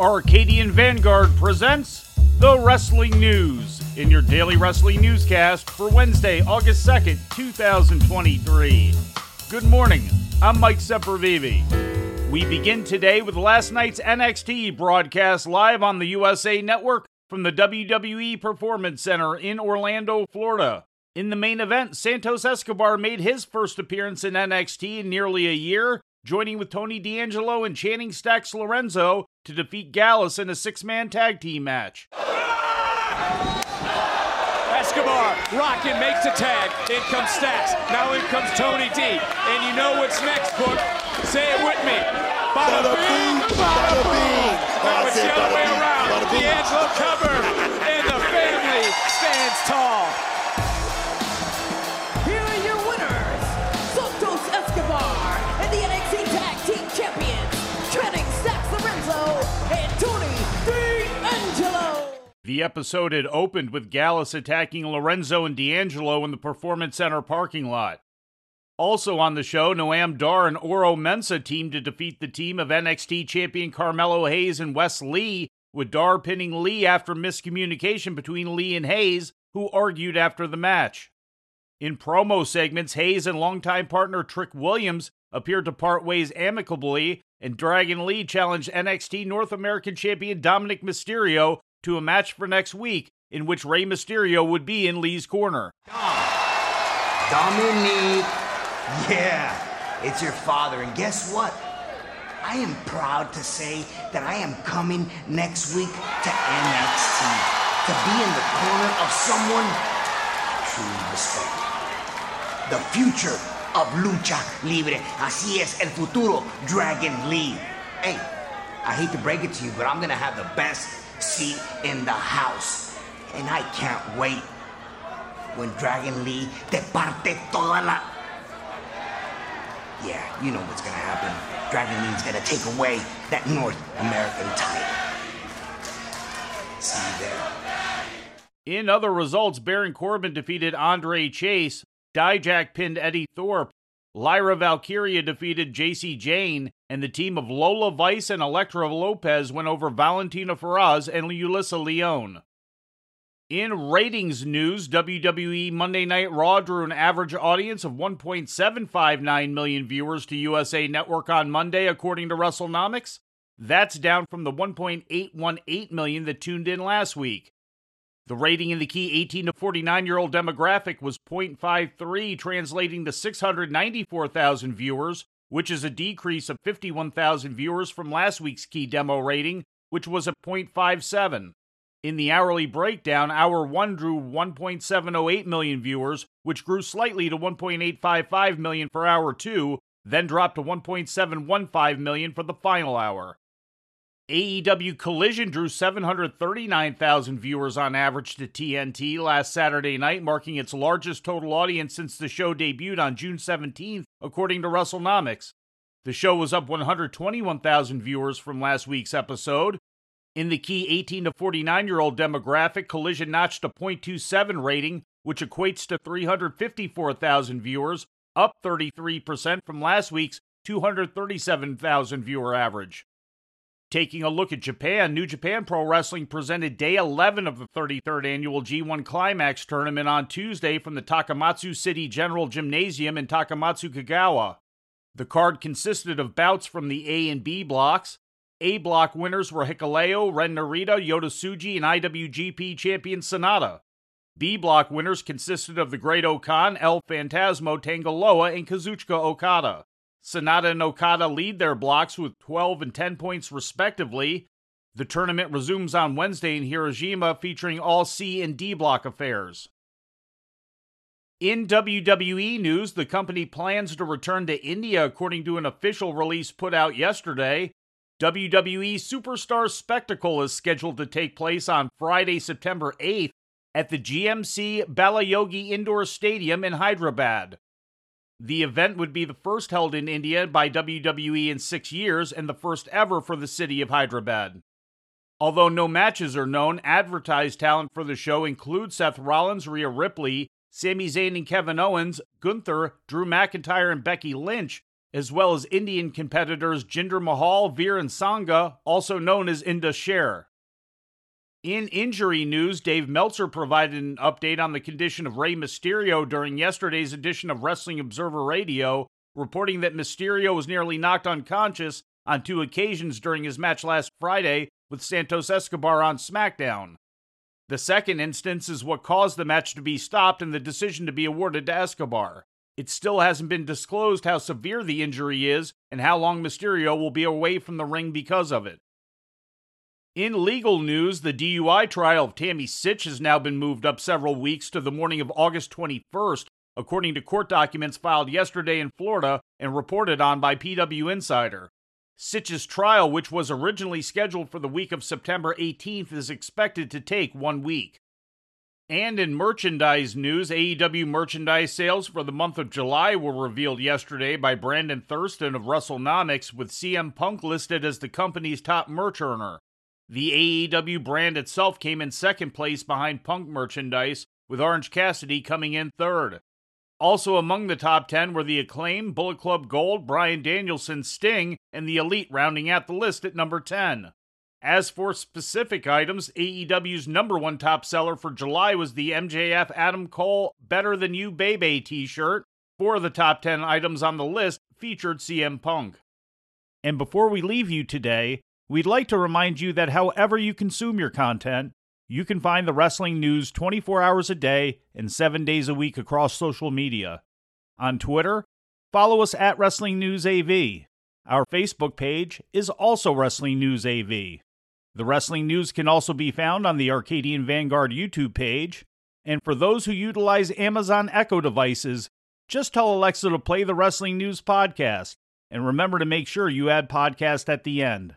Arcadian Vanguard presents the Wrestling News in your daily wrestling newscast for Wednesday, August 2nd, 2023. Good morning. I'm Mike Sempervive. We begin today with last night's NXT broadcast live on the USA Network from the WWE Performance Center in Orlando, Florida. In the main event, Santos Escobar made his first appearance in NXT in nearly a year, joining with Tony D'Angelo and Channing Stacks Lorenzo to defeat Gallus in a six man tag team match. Escobar, rocking, makes a tag. In comes Stacks. Now in comes Tony D. And you know what's next, Book. Say it with me. Bada, Bada bing, bing, bada bada boom. bing. Now it's the other way around. D'Angelo covered. The episode had opened with Gallus attacking Lorenzo and D'Angelo in the Performance Center parking lot. Also on the show, Noam Dar and Oro Mensah teamed to defeat the team of NXT champion Carmelo Hayes and Wes Lee, with Dar pinning Lee after miscommunication between Lee and Hayes, who argued after the match. In promo segments, Hayes and longtime partner Trick Williams appeared to part ways amicably, and Dragon Lee challenged NXT North American champion Dominik Mysterio to a match for next week, in which Rey Mysterio would be in Lee's corner. Dom. Dominique. Yeah, it's your father. And guess what? I am proud to say that I am coming next week to NXT to be in the corner of someone truly respect. The future of Lucha Libre. Así es, el futuro, Dragon Lee. Hey, I hate to break it to you, but I'm gonna have the best seat in the house. And I can't wait when Dragon Lee te parte toda la. Yeah, you know what's gonna happen. Dragon Lee's gonna take away that North American title. See you there. In other results, Baron Corbin defeated Andre Chase, Dijak pinned Eddy Thorpe, Lyra Valkyria defeated Jacy Jayne, and the team of Lola Vice and Elektra Lopez went over Valentina Feroz and Yulisa Leon. In ratings news, WWE Monday Night Raw drew an average audience of 1.759 million viewers to USA Network on Monday, according to WrestleNomics. That's down from the 1.818 million that tuned in last week. The rating in the key 18 to 49 year old demographic was 0.53, translating to 694,000 viewers, which is a decrease of 51,000 viewers from last week's key demo rating, which was at 0.57. In the hourly breakdown, Hour 1 drew 1.708 million viewers, which grew slightly to 1.855 million for Hour 2, then dropped to 1.715 million for the final hour. AEW Collision drew 739,000 viewers on average to TNT last Saturday night, marking its largest total audience since the show debuted on June 17th, according to WrestleNomics. The show was up 121,000 viewers from last week's episode. In the key 18 to 49 year old demographic, Collision notched a .27 rating, which equates to 354,000 viewers, up 33% from last week's 237,000 viewer average. Taking a look at Japan, New Japan Pro Wrestling presented day 11 of the 33rd annual G1 Climax tournament on Tuesday from the Takamatsu City General Gymnasium in Takamatsu, Kagawa. The card consisted of bouts from the A and B blocks. A block winners were Hikuleo, Ren Narita, Yota Tsuji, and IWGP champion Sanada. B block winners consisted of the Great-O-Khan, El Phantasmo, Tanga Loa, and Kazuchika Okada. Sanada and Okada lead their blocks with 12 and 10 points respectively. The tournament resumes on Wednesday in Hiroshima, featuring all C and D block affairs. In WWE news, the company plans to return to India according to an official release put out yesterday. WWE Superstar Spectacle is scheduled to take place on Friday, September 8th at the GMC Balayogi Indoor Stadium in Hyderabad. The event would be the first held in India by WWE in six years and the first ever for the city of Hyderabad. Although no matches are known, advertised talent for the show include Seth Rollins, Rhea Ripley, Sami Zayn and Kevin Owens, Gunther, Drew McIntyre, and Becky Lynch, as well as Indian competitors Jinder Mahal, Veer, and Sanga, also known as Sher. In injury news, Dave Meltzer provided an update on the condition of Rey Mysterio during yesterday's edition of Wrestling Observer Radio, reporting that Mysterio was nearly knocked unconscious on two occasions during his match last Friday with Santos Escobar on SmackDown. The second instance is what caused the match to be stopped and the decision to be awarded to Escobar. It still hasn't been disclosed how severe the injury is and how long Mysterio will be away from the ring because of it. In legal news, the DUI trial of Tammy Sytch has now been moved up several weeks to the morning of August 21st, according to court documents filed yesterday in Florida and reported on by PW Insider. Sytch's trial, which was originally scheduled for the week of September 18th, is expected to take one week. And in merchandise news, AEW merchandise sales for the month of July were revealed yesterday by Brandon Thurston of Russell WrestleNomics, with CM Punk listed as the company's top merch earner. The AEW brand itself came in second place behind Punk merchandise, with Orange Cassidy coming in third. Also among the top 10 were the Acclaim, Bullet Club Gold, Bryan Danielson, Sting, and the Elite rounding out the list at number 10. As for specific items, AEW's number one top seller for July was the MJF Adam Cole Better Than You Bebe t shirt. Four of the top 10 items on the list featured CM Punk. And before we leave you today, We'd like to remind you that however you consume your content, you can find the wrestling news 24 hours a day and 7 days a week across social media. On Twitter, follow us at Wrestling News AV. Our Facebook page is also Wrestling News AV. The wrestling news can also be found on the Arcadian Vanguard YouTube page. And for those who utilize Amazon Echo devices, just tell Alexa to play the Wrestling News podcast. And remember to make sure you add podcast at the end.